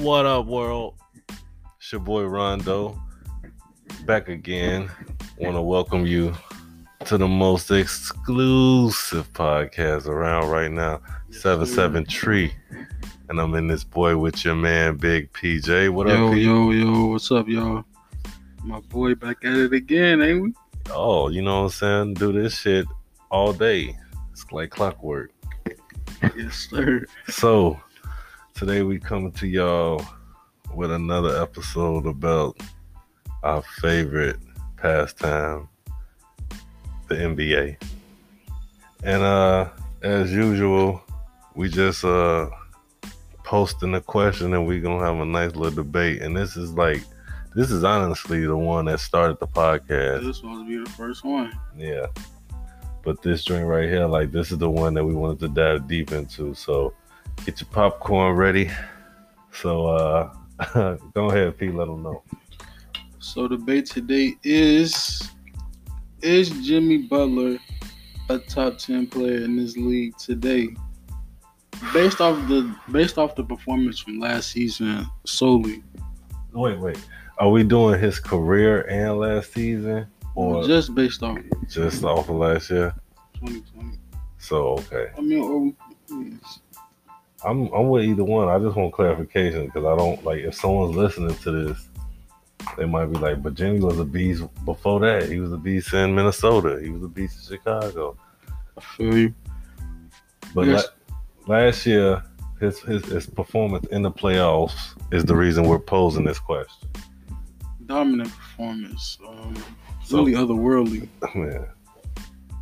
What up, world? It's your boy Rondo back again. Want to welcome you to the most exclusive podcast around right now, Seven Seven Tree, and I'm in this boy with your man Big PJ. What yo, up, P? yo, yo, what's up, y'all? My boy back at it again, ain't we? Oh, you know what I'm saying? Do this shit all day. It's like clockwork. Yes, sir. So today we coming to y'all with another episode about our favorite pastime, the NBA. And uh as usual, we just uh posting a question and we gonna have a nice little debate. And this is like this is honestly the one that started the podcast. This was supposed to be the first one. Yeah. But this drink right here, like this is the one that we wanted to dive deep into. So get your popcorn ready. So uh go ahead, Pete, let them know. So the debate today is: Is Jimmy Butler a top ten player in this league today? Based off the based off the performance from last season solely, Wait, wait. Are we doing his career and last season? Or just, based off Just off of last year? 2020. So okay. I mean, or, yes. I'm I'm with either one. I just want clarification because I don't like if someone's listening to this, they might be like, but Jimmy was a beast before that. He was a beast in Minnesota. He was a beast in Chicago. I feel you. But Yes. la- last year, his, his his performance in the playoffs is the reason we're posing this question. Dominant performance. Um, So, really otherworldly. man,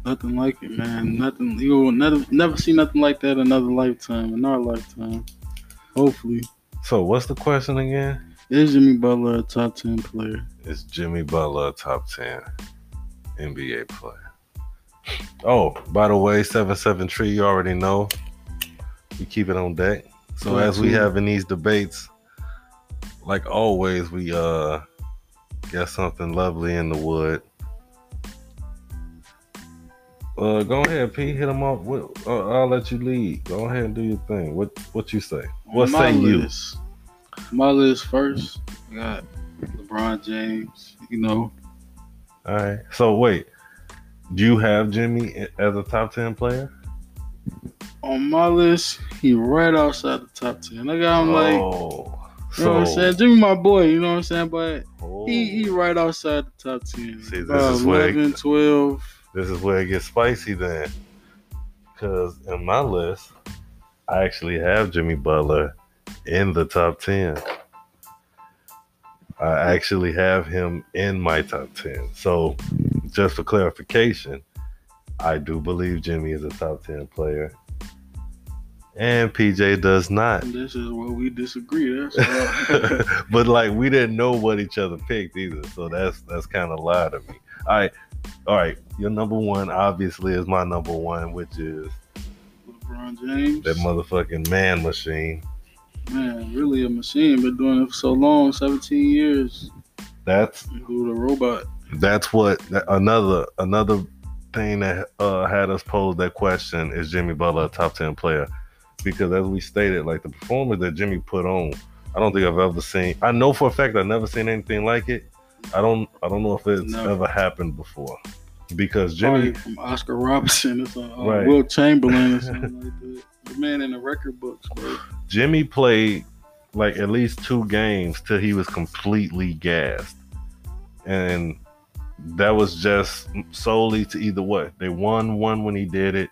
Nothing like it, man. Nothing. You will never, never see nothing like that another lifetime. In our lifetime, hopefully. so what's the question again? Is Jimmy Butler a top ten player? Is Jimmy Butler a top ten NBA player? Oh, by the way, seven seven tree, you already know. We keep it on deck. So Glad as we have in these debates, like always, we uh get something lovely in the wood. Uh, go ahead, P. Hit them off. What, uh, I'll let you lead. Go ahead and do your thing. What What you say? What my say you? list, My list first. I got LeBron James. You know, All right. So wait, do you have Jimmy as a top ten player? on my list, he right outside the top ten. I got him like, oh, you know what I'm saying? Jimmy, my boy. You know what I'm saying? But oh, he he right outside the top ten. See, this About is where 12. This is where it gets spicy then, because in my list, I actually have Jimmy Butler in the top ten. I actually have him in my top ten. So, just for clarification, I do believe Jimmy is a top ten player, and PJ does not. This is where we disagree. That's but like we didn't know what each other picked either, so that's that's kind of lie to me. All right, all right. Your number one obviously is my number one, which is LeBron James. that motherfucking man machine. Man, really a machine. Been doing it for so long, 17 years. That's Who the robot? that's what another another thing that uh, had us pose that question is Jimmy Butler a top ten player? Because as we stated, like the performance that Jimmy put on, I don't think I've ever seen. I know for a fact I've never seen anything like it. I don't I don't know if it's Never. ever happened before. Because Jimmy Jimmy, from Oscar Robertson or something. Uh, Right. Wilt Chamberlain or something like that. The man in the record books, bro. Jimmy played like at least two games till he was completely gassed. And that was just solely to either what? They won one when he did it,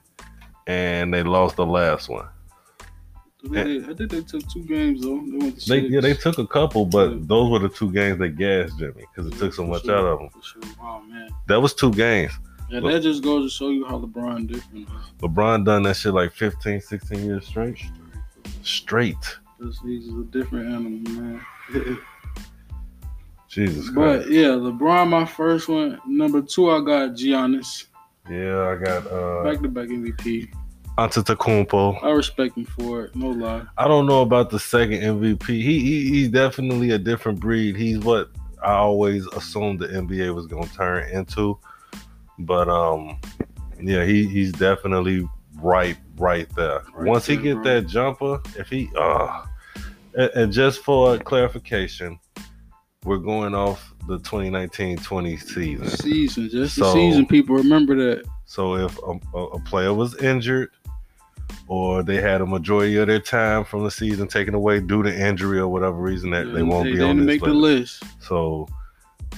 and they lost the last one. They, I think they took two games though. They went to They six. yeah, they took a couple, but Yeah. those were the two games that gassed Jimmy because it took so much sure, out of him. for sure. Wow, man. That was two games. Yeah, Look. that just goes to show you how LeBron different. LeBron done that shit like 15, 16 years straight. Straight. This- He's a different animal, man. Jesus Christ. but yeah, LeBron, my first one. Number two, I got Giannis, Yeah, I got uh back to back MVP. Antetokounmpo. I respect him for it, no lie. I don't know about the second MVP. He, he he's definitely a different breed. He's what I always assumed the NBA was gonna turn into. But um yeah, he he's definitely right right there. Right Once he there, get bro. that jumper, if he uh And, and just for clarification, we're going off the 2019-20 season. Season, just So- the season. People remember that. So if a, a player was injured or they had a majority of their time from the season taken away due to injury or whatever reason that they won't they be on this make the list. list. So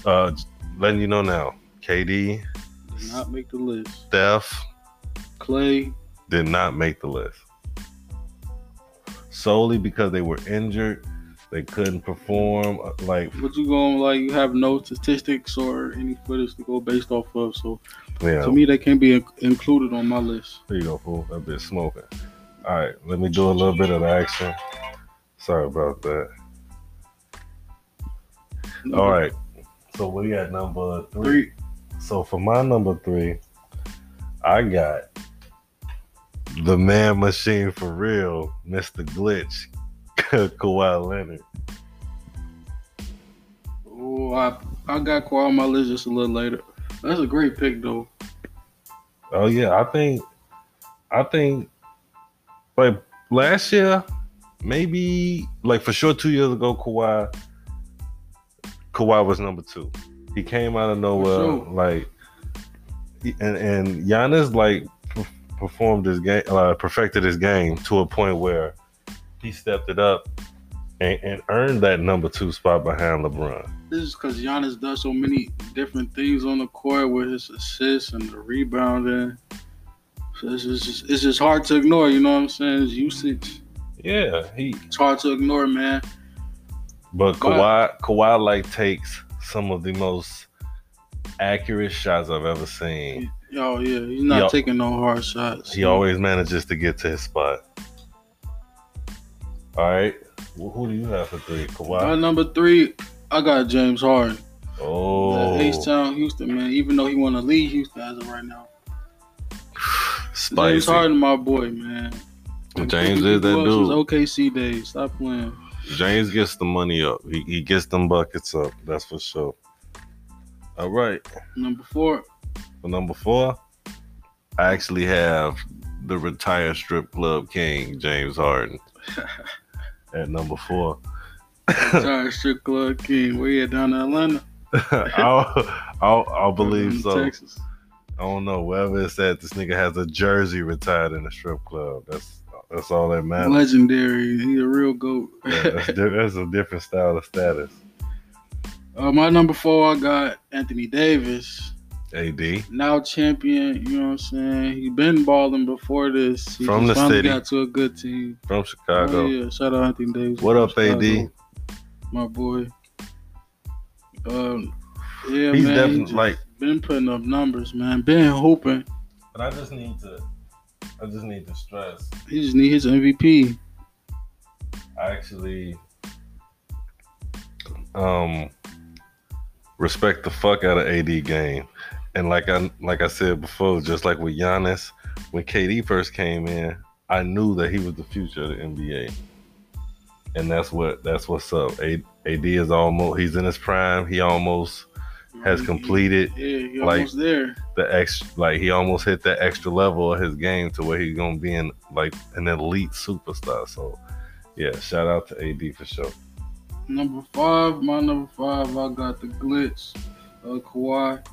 uh letting you know now, KD, Did not make the list. Steph Clay, did not make the list. Solely because they were injured, they couldn't perform uh, like what you going like? You have no statistics or any footage to go based off of. So yeah. to me, they can't be in- included on my list. There you go, fool. That bitch smoking. All right, let me do a little bit of the action. Sorry about that. All right. So we got number three. three. So for my number three, I got the man machine for real, Mr. Glitch, Kawhi Leonard. Oh, I I got Kawhi on my list just a little later. That's a great pick though. Oh yeah, I think, I think, like last year, maybe like for sure two years ago, Kawhi, Kawhi was number two. He came out of nowhere, sure. like, and and Giannis like performed his game, uh, perfected his game to a point where he stepped it up and, and earned that number two spot behind LeBron. This is because Giannis does so many different things on the court with his assists and the rebounding. So it's just it's just hard to ignore. You know what I'm saying? His usage. Yeah, he It's hard to ignore, man. But Kawhi, Kawhi like takes some of the most accurate shots I've ever seen. Oh yeah, he's not Yo- taking no hard shots. He always manages to get to his spot. All right, wh- who do you have for three? My number three, I got James Harden. Oh, H Town, Houston, man. Even though he want to leave Houston as of right now, James spicy. Harden, my boy, man. James is that Who else was dude. OKC days. Stop playing. James gets the money up. He, he gets them buckets up. That's for sure. All right, Number four, for number four, I actually have the retired strip club king James Harden at number four. sorry, Strict Club King. Where you at down in Atlanta? I'll, I'll, I'll believe so. Texas. I don't know. Wherever it's at, this nigga has a jersey retired in a strip club. That's that's all that matters. Legendary. He's a real goat. Yeah, that's, that's a different style of status. uh, my number four, I got Anthony Davis. AD Now champion, you know what I'm saying? He been balling before this. He From the finally city. got to a good team. from Oh, Chicago. yeah, shout out Anthony Davis. What up, Chicago, AD? My boy. Um, yeah, He's man. definitely he like. been putting up numbers, man. Been hooping. But I just need to. I just need to stress. He just need his MVP. I actually um respect the fuck out of AD game. And like I like I said before, just like with Giannis, when KD first came in, I knew that he was the future of the NBA. And that's what that's what's up. A- AD is almost he's in his prime. He almost has completed Yeah, he like- almost there. the ex like he almost hit that extra level of his game to where he's gonna be in like an elite superstar. So yeah, shout out to AD for sure. Number five, my number five, I got the glitch. Uh, Kawhi,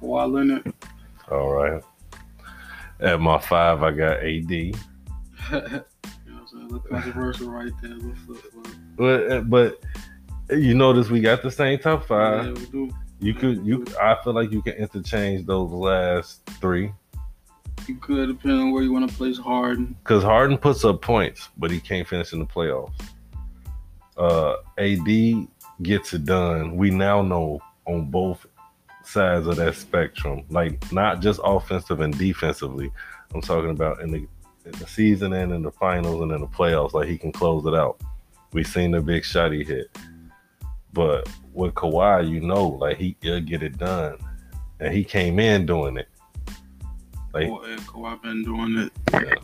Kawhi Leonard. All right. At my five, I got AD. you know what I'm saying? Controversial right there. But but you notice we got the same top five. Yeah, we do. You could you I feel like you can interchange those last three You could, depending on where you want to place Harden. because Harden puts up points, but he can't finish in the playoffs. Uh, AD gets it done. We now know on both sides of that spectrum, like not just offensive and defensively. I'm talking about in the in the season and in the finals and in the playoffs. Like he can close it out. We seen the big shot he hit, but with Kawhi, you know, like he he'll get it done, and he came in doing it. Like Kawhi, Kawhi been doing it.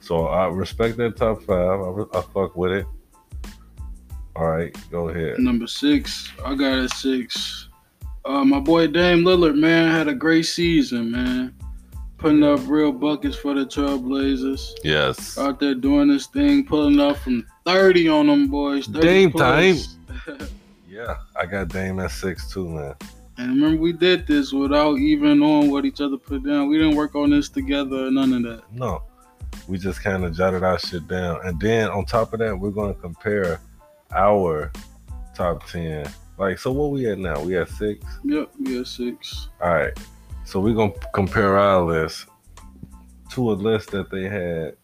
So I respect that top five. I, I fuck with it. All right, go ahead. Number six, I got a six. Uh, my boy Dame Lillard, man, had a great season, man. putting up real buckets for the Trailblazers. Yes. Out there doing this thing, pulling up from 30 on them boys. Dame plus. Yeah, I got Dame at six too, man. and remember, we did this without even knowing what each other put down. We didn't work on this together or none of that. No, we just kind of jotted our shit down, and then on top of that, we're gonna compare our top ten. Like, so what we at now? We at six. Yep, we had six. All right. So we're gonna compare our list to a list that they had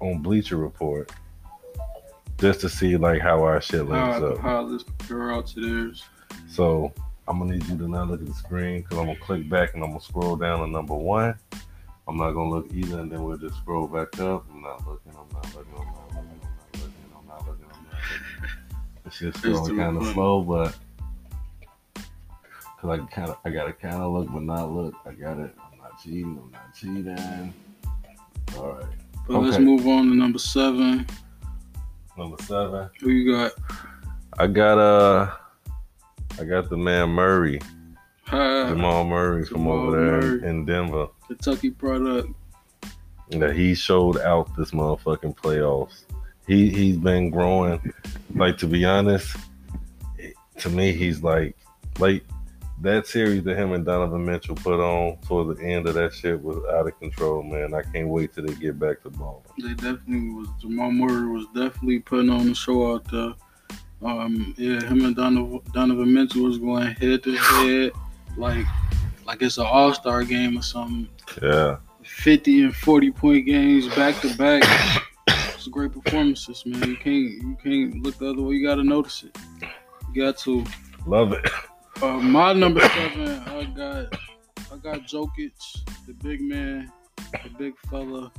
on Bleacher Report, just to see like how our shit links How, up. how let's compare out to theirs. So I'm gonna need you to now look at the screen because I'm gonna click back and I'm gonna scroll down to number one. I'm not gonna look either, and then we'll just scroll back up. I'm not looking. I'm not looking. I'm not looking. I'm not looking. I'm not looking. I'm not looking. It's just going kind of funny. slow, but cause I kind of I gotta kind of look, but not look. I got it. I'm not cheating. I'm not cheating. All right. But let's move on to number seven. Number seven. Who you got? I got uh, I got the man Murray, Ha, Jamal Murray from over there Murray. in Denver. Kentucky product. that he showed out this motherfucking playoffs. He he's been growing. Like to be honest, to me he's like like that series that him and Donovan Mitchell put on towards the end of that shit was out of control, man. I can't wait till they get back to balling. They definitely was Jamal Murray was definitely putting on the show out there. Um, yeah, him and Donovan, Donovan Mitchell was going head to head, like like it's an All Star game or something. Yeah. Fifty and forty point games back to back. It's great performances, man. You can't you can't look the other way. You got to notice it. You got to. Love it. Uh, my number seven, I got I got Jokic, the big man, the big fella.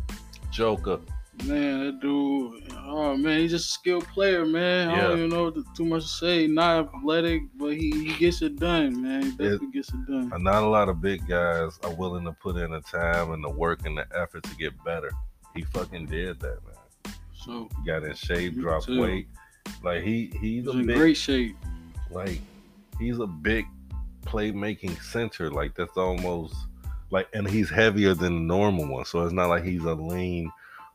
Joker. Man, that dude, oh man, he's just a skilled player, man. Yeah. I don't even know too much to say. Not athletic, but he, he gets it done, man. He definitely gets it done. Not a lot of big guys are willing to put in the time and the work and the effort to get better. He fucking did that, man. So He got in shape, dropped too. weight. Like he he's he's a in big great shape. like he's a big playmaking center. Like that's almost like, and he's heavier than the normal one. So it's not like he's a lean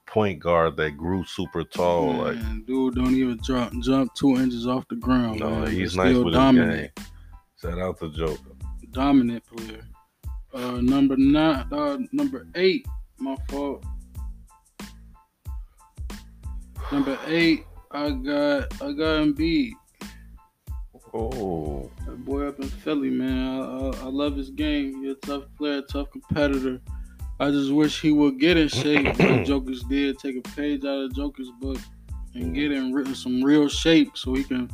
point guard that grew super tall. Like dude don't even drop jump two inches off the ground. no, man, he's nice still with dominant, his game. Shout out to Joker. dominant player. Uh, number nine, uh, number eight. My fault. Number eight, I got I got Embiid. Oh, That boy up in Philly, man. I, I, I love his game. He's a tough player, tough competitor. I just wish he would get in shape like Joker's did. Take a page out of Joker's book and get in re- some real shape so he can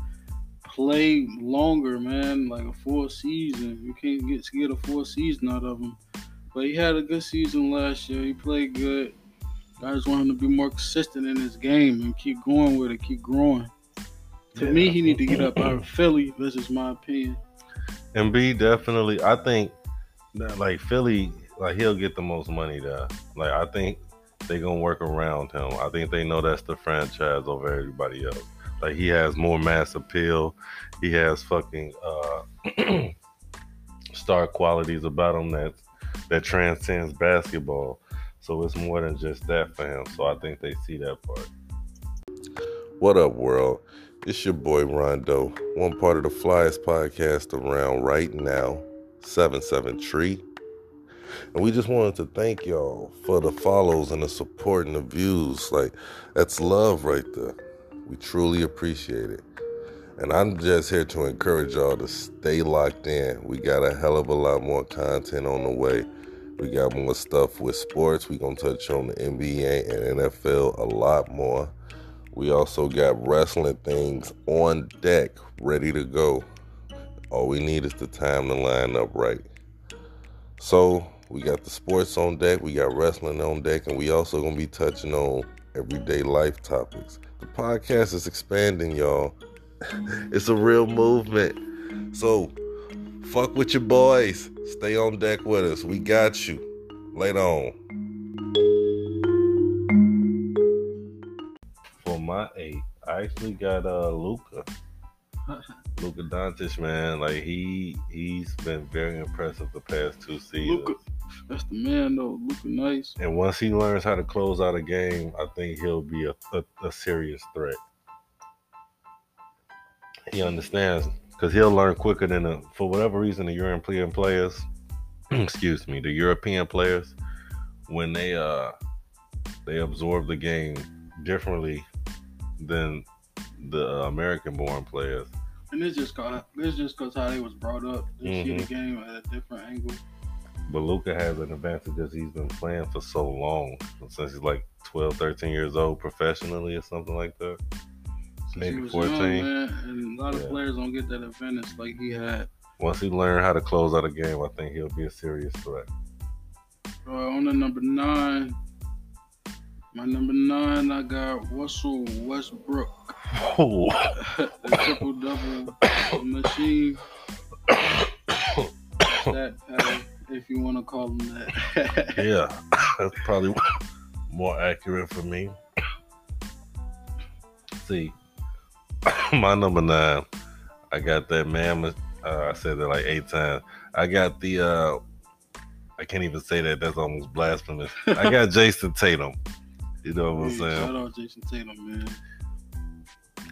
play longer, man. Like a full season. You can't get get a full season out of him. But he had a good season last year. He played good. I just want him to be more consistent in his game and keep going with it, keep growing. To Yeah. me, he need to get up out of Philly. This is my opinion. Embiid definitely. I think that like Philly, like he'll get the most money there. Like I think they gonna work around him. I think they know that's the franchise over everybody else. Like he has more mass appeal. He has fucking uh star qualities about him that that transcends basketball. So it's more than just that for him. So I think they see that part. What up, world? It's your boy Rondo, one part of the flyest podcast around right now, 773. And we just wanted to thank y'all for the follows and the support and the views. Like, that's love right there. We truly appreciate it. And I'm just here to encourage y'all to stay locked in. We got a hell of a lot more content on the way. We got more stuff with sports. we going to touch on the NBA and NFL a lot more. We also got wrestling things on deck, ready to go. All we need is the time to line up right. So we got the sports on deck, we got wrestling on deck, and we also gonna be touching on everyday life topics. The podcast is expanding, y'all. it's a real movement. So fuck with your boys. Stay on deck with us. We got you. Later on. Eight, I actually got uh Luka. Luka Doncic, man, like he he's been very impressive the past two seasons. Luka, That's the man though, looking nice. And once he learns how to close out a game, I think he'll be a, a, a serious threat. He understands because he'll learn quicker than the, for whatever reason the European players, excuse me, the European players, when they uh they absorb the game differently than the uh, American-born players. And it's just cause it's just cause how they was brought up. They see the Mm-hmm. game at a different angle. But Luka has an advantage because he's been playing for so long, since he's like 12, 13 years old professionally or something like that. Since Maybe he was 14. young, and a lot Yeah. of players don't get that advantage like he had. Once he learns how to close out a game, I think he'll be a serious threat. Uh, on the number nine, my number nine, I got Russell Westbrook, Oh, the triple double machine. That pattern, if you want to call him that. yeah, that's probably more accurate for me. See, my number nine, I got that man. Uh, I said that like eight times. I got the. uh I can't even say that. That's almost blasphemous. I got Jayson Tatum. You know what I'm saying? shout out Jayson Tatum, man.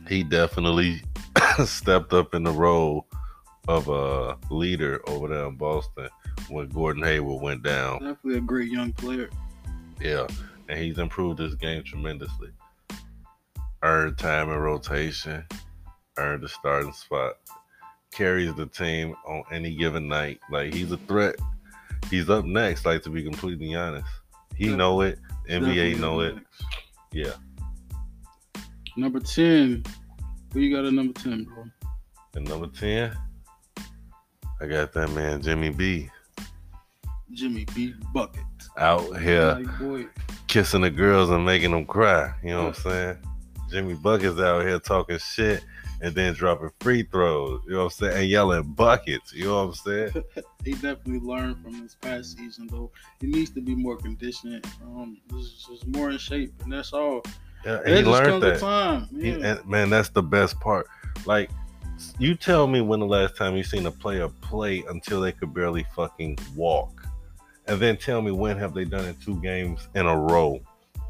he definitely stepped up in the role of a leader over there in Boston when Gordon Hayward went down. Definitely a great young player. Yeah, and he's improved his game tremendously. Earned time in rotation, earned the starting spot, carries the team on any given night. Like he's a threat. He's up next. Like to be completely honest, he Yeah. know it. NBA know it. Yeah, Number 10. Who you got at number 10, bro? and number ten, I got that man Jimmy B Jimmy B. Bucket. out here. Like, kissing the girls and making them cry. You know what I'm saying? Jimmy Buckets out here talking shit and then dropping free throws. You know what I'm saying? And yelling buckets. You know what I'm saying? he definitely learned from this past season, though. He needs to be more conditioned. Um, just, just more in shape, and that's all. Yeah, and he learned that. time. He- and man, that's the best part. Like, you tell me when the last time you seen a player play until they could barely fucking walk, and then tell me when have they done it two games in a row?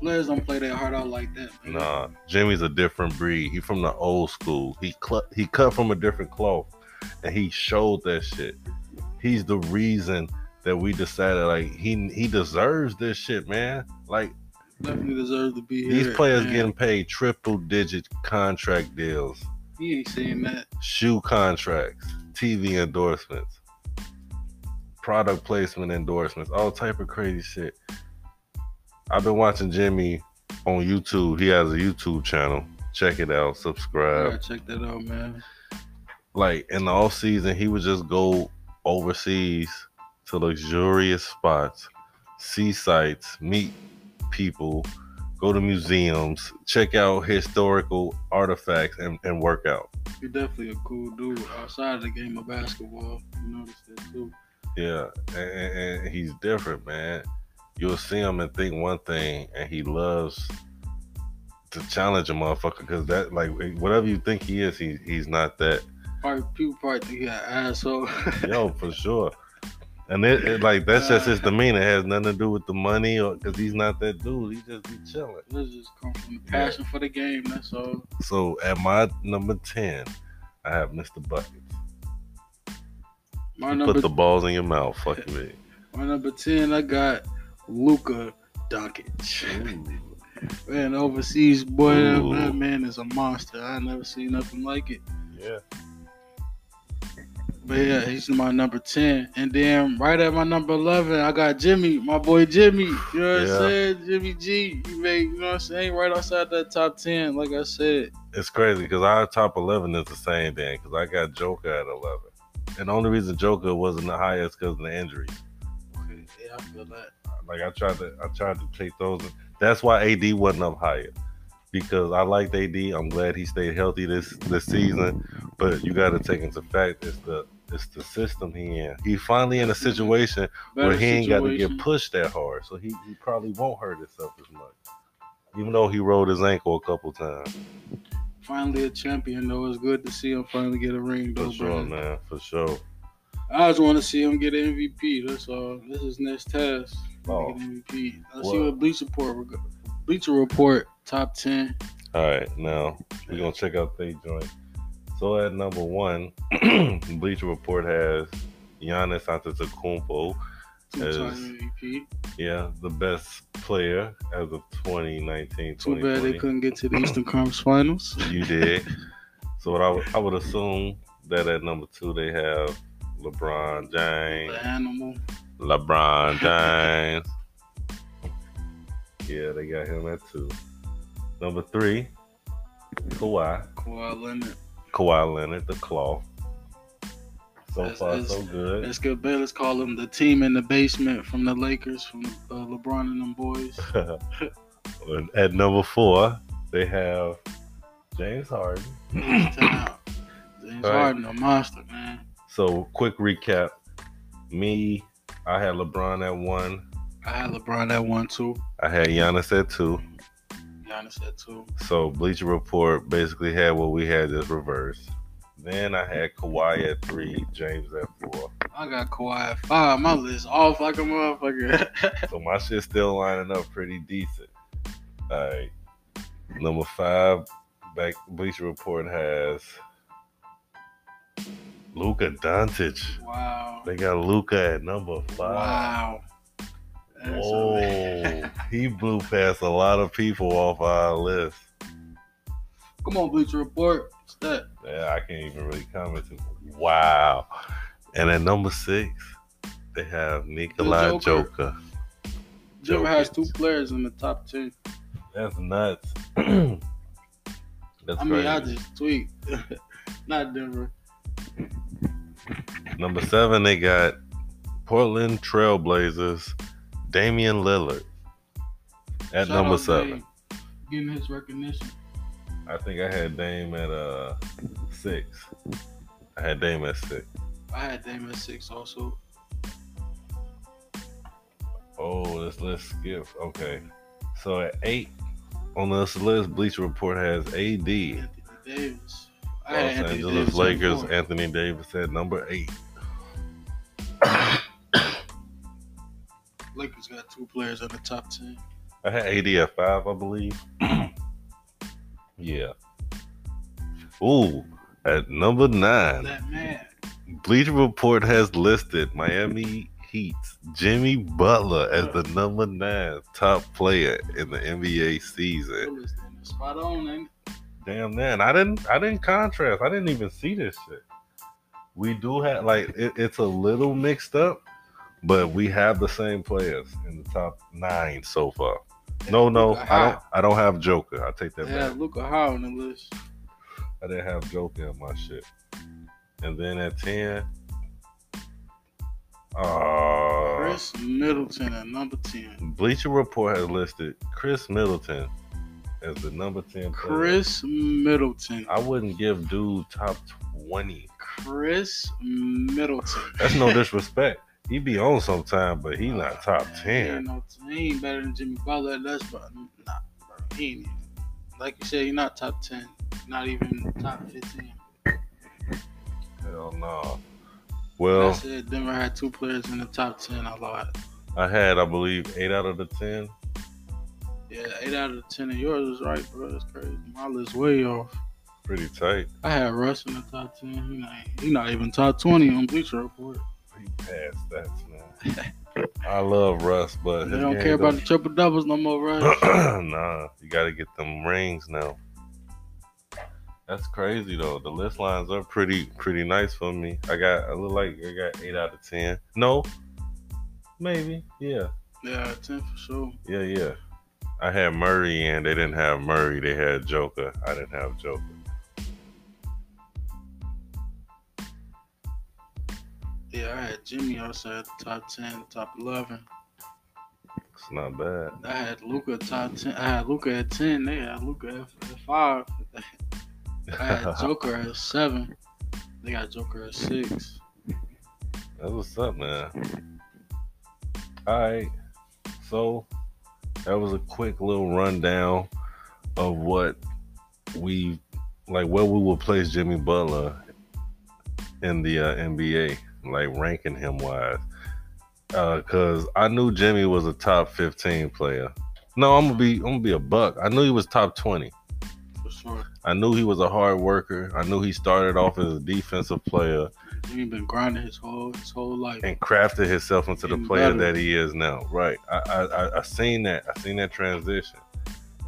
Players don't play their heart out like that. Man. Nah, Jimmy's a different breed. He from the old school. He cl- he cut from a different cloth, and he showed that shit. He's the reason that we decided like he he deserves this shit, man. Like Definitely deserves to be here. these players and getting paid triple digit contract deals, He ain't saying that. shoe contracts, TV endorsements, product placement endorsements, all type of crazy shit. I've been watching Jimmy on YouTube. He has a YouTube channel. Check it out. Subscribe. gotta check that out, man. like in the off season, he would just go overseas to luxurious spots, see sights, meet people, go to museums, check out historical artifacts, and, and work out. You're definitely a cool dude outside of the game of basketball. You notice that too. Yeah, and, and he's different, man. You'll see him and think one thing, and he loves to challenge a motherfucker because that, like, whatever you think he is, he, he's not that. Probably people probably think he an asshole. Yo, for sure. And it, it like that's just his uh. demeanor. It has nothing to do with the money or because he's not that dude. He just be chilling. This just come from the passion for the game. That's all. So at my number ten, I have Mr. Buckets. My number Put the balls in your mouth. Fuck me. my number ten, I got Luka Doncic. Man, overseas boy, that, Ooh. that man is a monster. I never seen nothing like it. Yeah. But yeah, he's my number 10. And then right at my number 11, I got Jimmy, my boy Jimmy. You know what I'm saying? Jimmy G. Made, you know what I'm saying? Right outside that top 10, like I said. It's crazy because our top eleven is the same thing. Because I got Joker at eleven, and the only reason Joker wasn't the highest because of the injuries. Yeah, I feel that. Like I tried to, I tried to take those. That's why AD wasn't up higher because I liked AD. I'm glad he stayed healthy this this season. But you got to take into fact it's the it's the system he in. He finally in a situation Better where he ain't got to get pushed that hard, so he, he probably won't hurt himself as much. Even though he rolled his ankle a couple times. Finally a champion, though. It's good to see him finally get a ring, though, For sure, man. For sure. I just want to see him get an MVP. That's all. This is next task. Oh. MVP. Let's see what Bleacher Report. Bleacher Report top ten. All right, now we're gonna check out they joint. So at number one, Bleacher Report has Giannis Antetokounmpo, Is- yeah, the best player as of 2019 Too bad they couldn't get to the Eastern Conference Finals. You did. So what I I would assume that at number two they have LeBron James. The animal. LeBron James. yeah, they got him at two. Number three, Kawhi. Kawhi Leonard. Kawhi Leonard, the claw. So That's- far, that's- so good. Let's go. Let's call them the team in the basement from the Lakers, from uh, LeBron and them boys. At number four, they have James Harden. James Town. James All right. Harden, a monster, man. So, quick recap. Me, I had LeBron at one. I had LeBron at one too. I had Giannis at two. Giannis at two. So Bleacher Report basically had what we had just reversed. Then I had Kawhi at three, James at four. I got Kawhi at five. My list off like a motherfucker. So my shit's still lining up pretty decent. All right. Number five, back Bleacher Report has Luka Doncic. wow. They got Luka at number five. Wow. That's Whoa. he blew past a lot of people off our list. Come on, Bleacher Report. What's that? Yeah, I can't even really comment. Wow. And at number six, they have Nikolai Joker. Joker. Denver has two players in the top ten. That's nuts. That's I mean, crazy. I just tweet. Not Denver. Number seven, they got Portland Trailblazers, Damian Lillard. At Shout number seven. Dame, Getting his recognition. I think I had Dame at uh six. I had Dame at six. I had Dame at six also. Oh, let's let's skip. Okay. So at eight on this list, Bleacher Report has AD. Anthony Davis. Los Angeles Davis Lakers. Anthony Davis at number eight. Lakers got two players in the top ten. I had AD at five, I believe. yeah. Ooh, at number nine, That man. Bleacher Report has listed Miami Heat's Jimmy Butler as the number nine top player in the NBA season. Spot on, ain't it? Damn, man, I didn't, I didn't contrast. I didn't even see this shit. We do have like it, it's a little mixed up, but we have the same players in the top nine so far. No, no, Luka I don't. I don't have Joker. I take that had back. Luka Howe on the list. I didn't have Joker in my shit. And then at ten, uh, Khris Middleton at number ten. Bleacher Report has listed Khris Middleton as the number ten. player. Khris Middleton. I wouldn't give dude top twenty. Khris Middleton. That's no disrespect. He be on sometime, but he not top He ten. ain't, no, he ain't better than Jimmy Butler. That's but nah. He ain't like you said, he not top ten. Not even top fifteen. Hell no. I Well, I said Denver had two players in the top ten. I lied. I had, I believe, eight out of the ten. Yeah, eight out of ten of yours was right, bro. That's crazy. My list way off. Pretty tight. I had Russ in the top ten. He not, he not even top twenty on Bleacher Report. He passed that, man. I love Russ, but They don't care about the triple doubles no more, Russ. nah, you got to get them rings now. That's crazy though. The list lines are pretty pretty nice for me. I got I look like I got eight out of ten. No, maybe yeah, yeah, ten for sure. yeah, yeah. I had Murray and they didn't have Murray. They had Joker. I didn't have Joker. Yeah, I had Jimmy also at the top ten, top eleven. It's not bad. I had Luka top ten. I had Luka at ten. They had Luka at, at five. I had Joker at seven. They got Joker at six. That's what's up, man. All right. So that was a quick little rundown of what we like, where we will place Jimmy Butler in the uh, NBA like ranking him wise. Uh, cause I knew Jimmy was a top 15 player. No, I'm gonna be I'm gonna be a buck. I knew he was top 20. For sure. I knew he was a hard worker. I knew he started off as a defensive player Jimmy been grinding his whole his whole life. and crafted himself into the player better. that he is now. Right. I, I I I seen that. I seen that transition.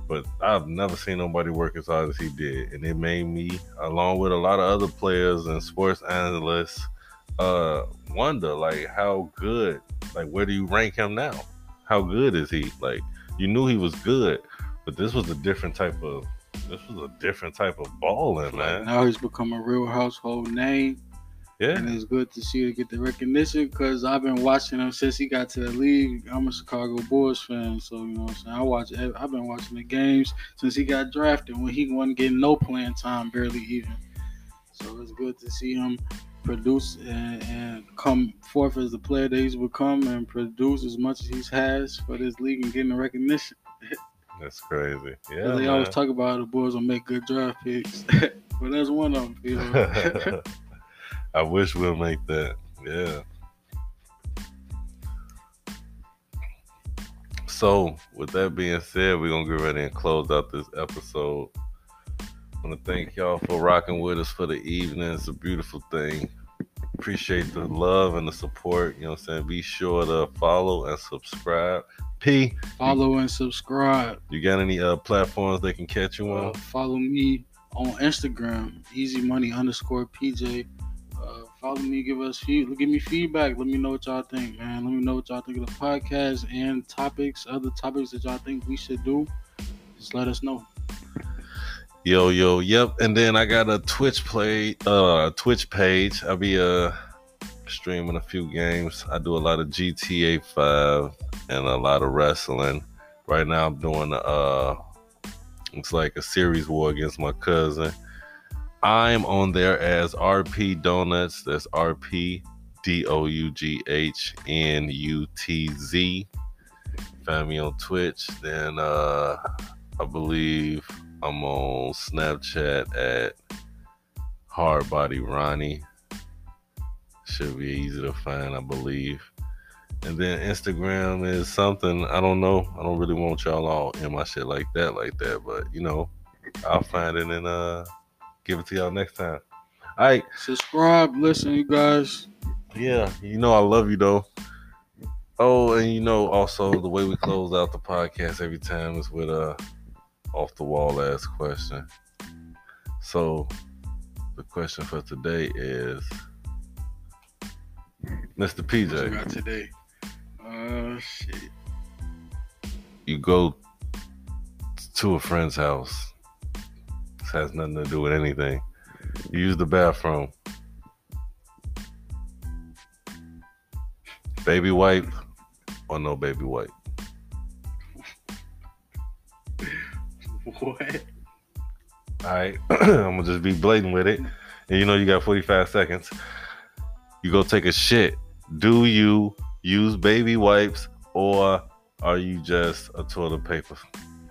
But I've never seen nobody work as hard as he did. And it made me, along with a lot of other players and sports analysts, uh, wonder like how good, like where do you rank him now? How good is he? Like you knew he was good, but this was a different type of this was a different type of balling, man. Now he's become a real household name, Yeah. and it's good to see to get the recognition because I've been watching him since he got to the league. I'm a Chicago Bulls fan, so you know what I'm saying. I watch. I've been watching the games since he got drafted when he wasn't getting no playing time, barely even. So it's good to see him produce and, and come forth as the player that he's become and produce as much as he has for this league and getting the recognition. That's crazy. Yeah. they always talk about how the Bulls will make good draft picks, but that's one of them. You know? I wish we'll make that. Yeah. So, with that being said, we're gonna get ready and close out this episode. I want to thank y'all for rocking with us for the evening. It's a beautiful thing. Appreciate the love and the support. You know what I'm saying? Be sure to follow and subscribe. P, follow and subscribe. you got any uh platforms they can catch you Uh, on? follow me on Instagram, easy money underscore PJ. Follow me, give us give me feedback. Let me know what y'all think, man. Let me know what y'all think of the podcast and topics, other topics that y'all think we should do. Just let us know. Yo, yo, yep. And then I got a Twitch play, uh, Twitch page. I'll be uh streaming a few games. I do a lot of GTA Five and a lot of wrestling. Right now, I'm doing uh, it's like a series war against my cousin. I'm on there as RP Donuts. That's RP D O U G H N U T Z. Find me on Twitch. Then uh, I believe I'm on Snapchat at Hard Body Ronnie. Should be easy to find, I believe. And then Instagram is something I don't know. I don't really want y'all all in my shit like that, like that. But you know, I'll find it in uh give it to y'all next time. All right, Subscribe, listen, you guys. yeah, you know I love you though. Oh, and you know also the way we close out the podcast every time is with a off the wall ass question. So the question for today is Mr. What you PJ, got today? Uh, shit. you go to a friend's house. This has nothing to do with anything. You use the bathroom. Baby wipe or no baby wipe? What? All right, I'm gonna just be blatant with it. And you know, you got 45 seconds. You go take a shit. Do you use baby wipes or are you just a toilet paper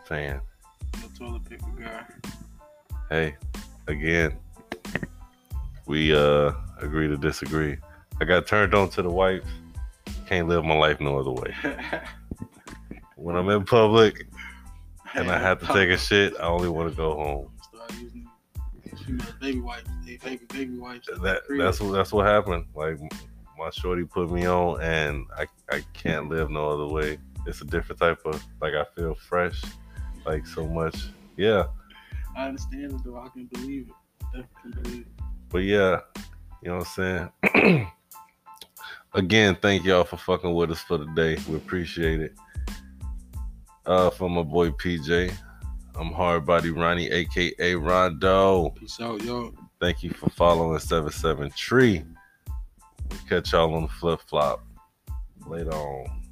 fan? The toilet paper guy. Hey, again, we uh agree to disagree. I got turned on to the wipes. Can't live my life no other way. When I'm in public and I have to take a shit, I only want to go home. Start using baby wipes. Baby baby wipes. that that's what that's what happened. Like my shorty put me on, and I I can't live no other way. It's a different type of like I feel fresh, like so much. Yeah, I understand it though. I can believe it. Definitely believe it. but yeah, you know what I'm saying. Again, thank y'all for fucking with us for the day. We appreciate it. Uh, for my boy PJ, I'm Hard Body Ronnie, aka Rondo. Peace out, yo. Thank you for following 77 Tree. Catch y'all on the flip flop later on.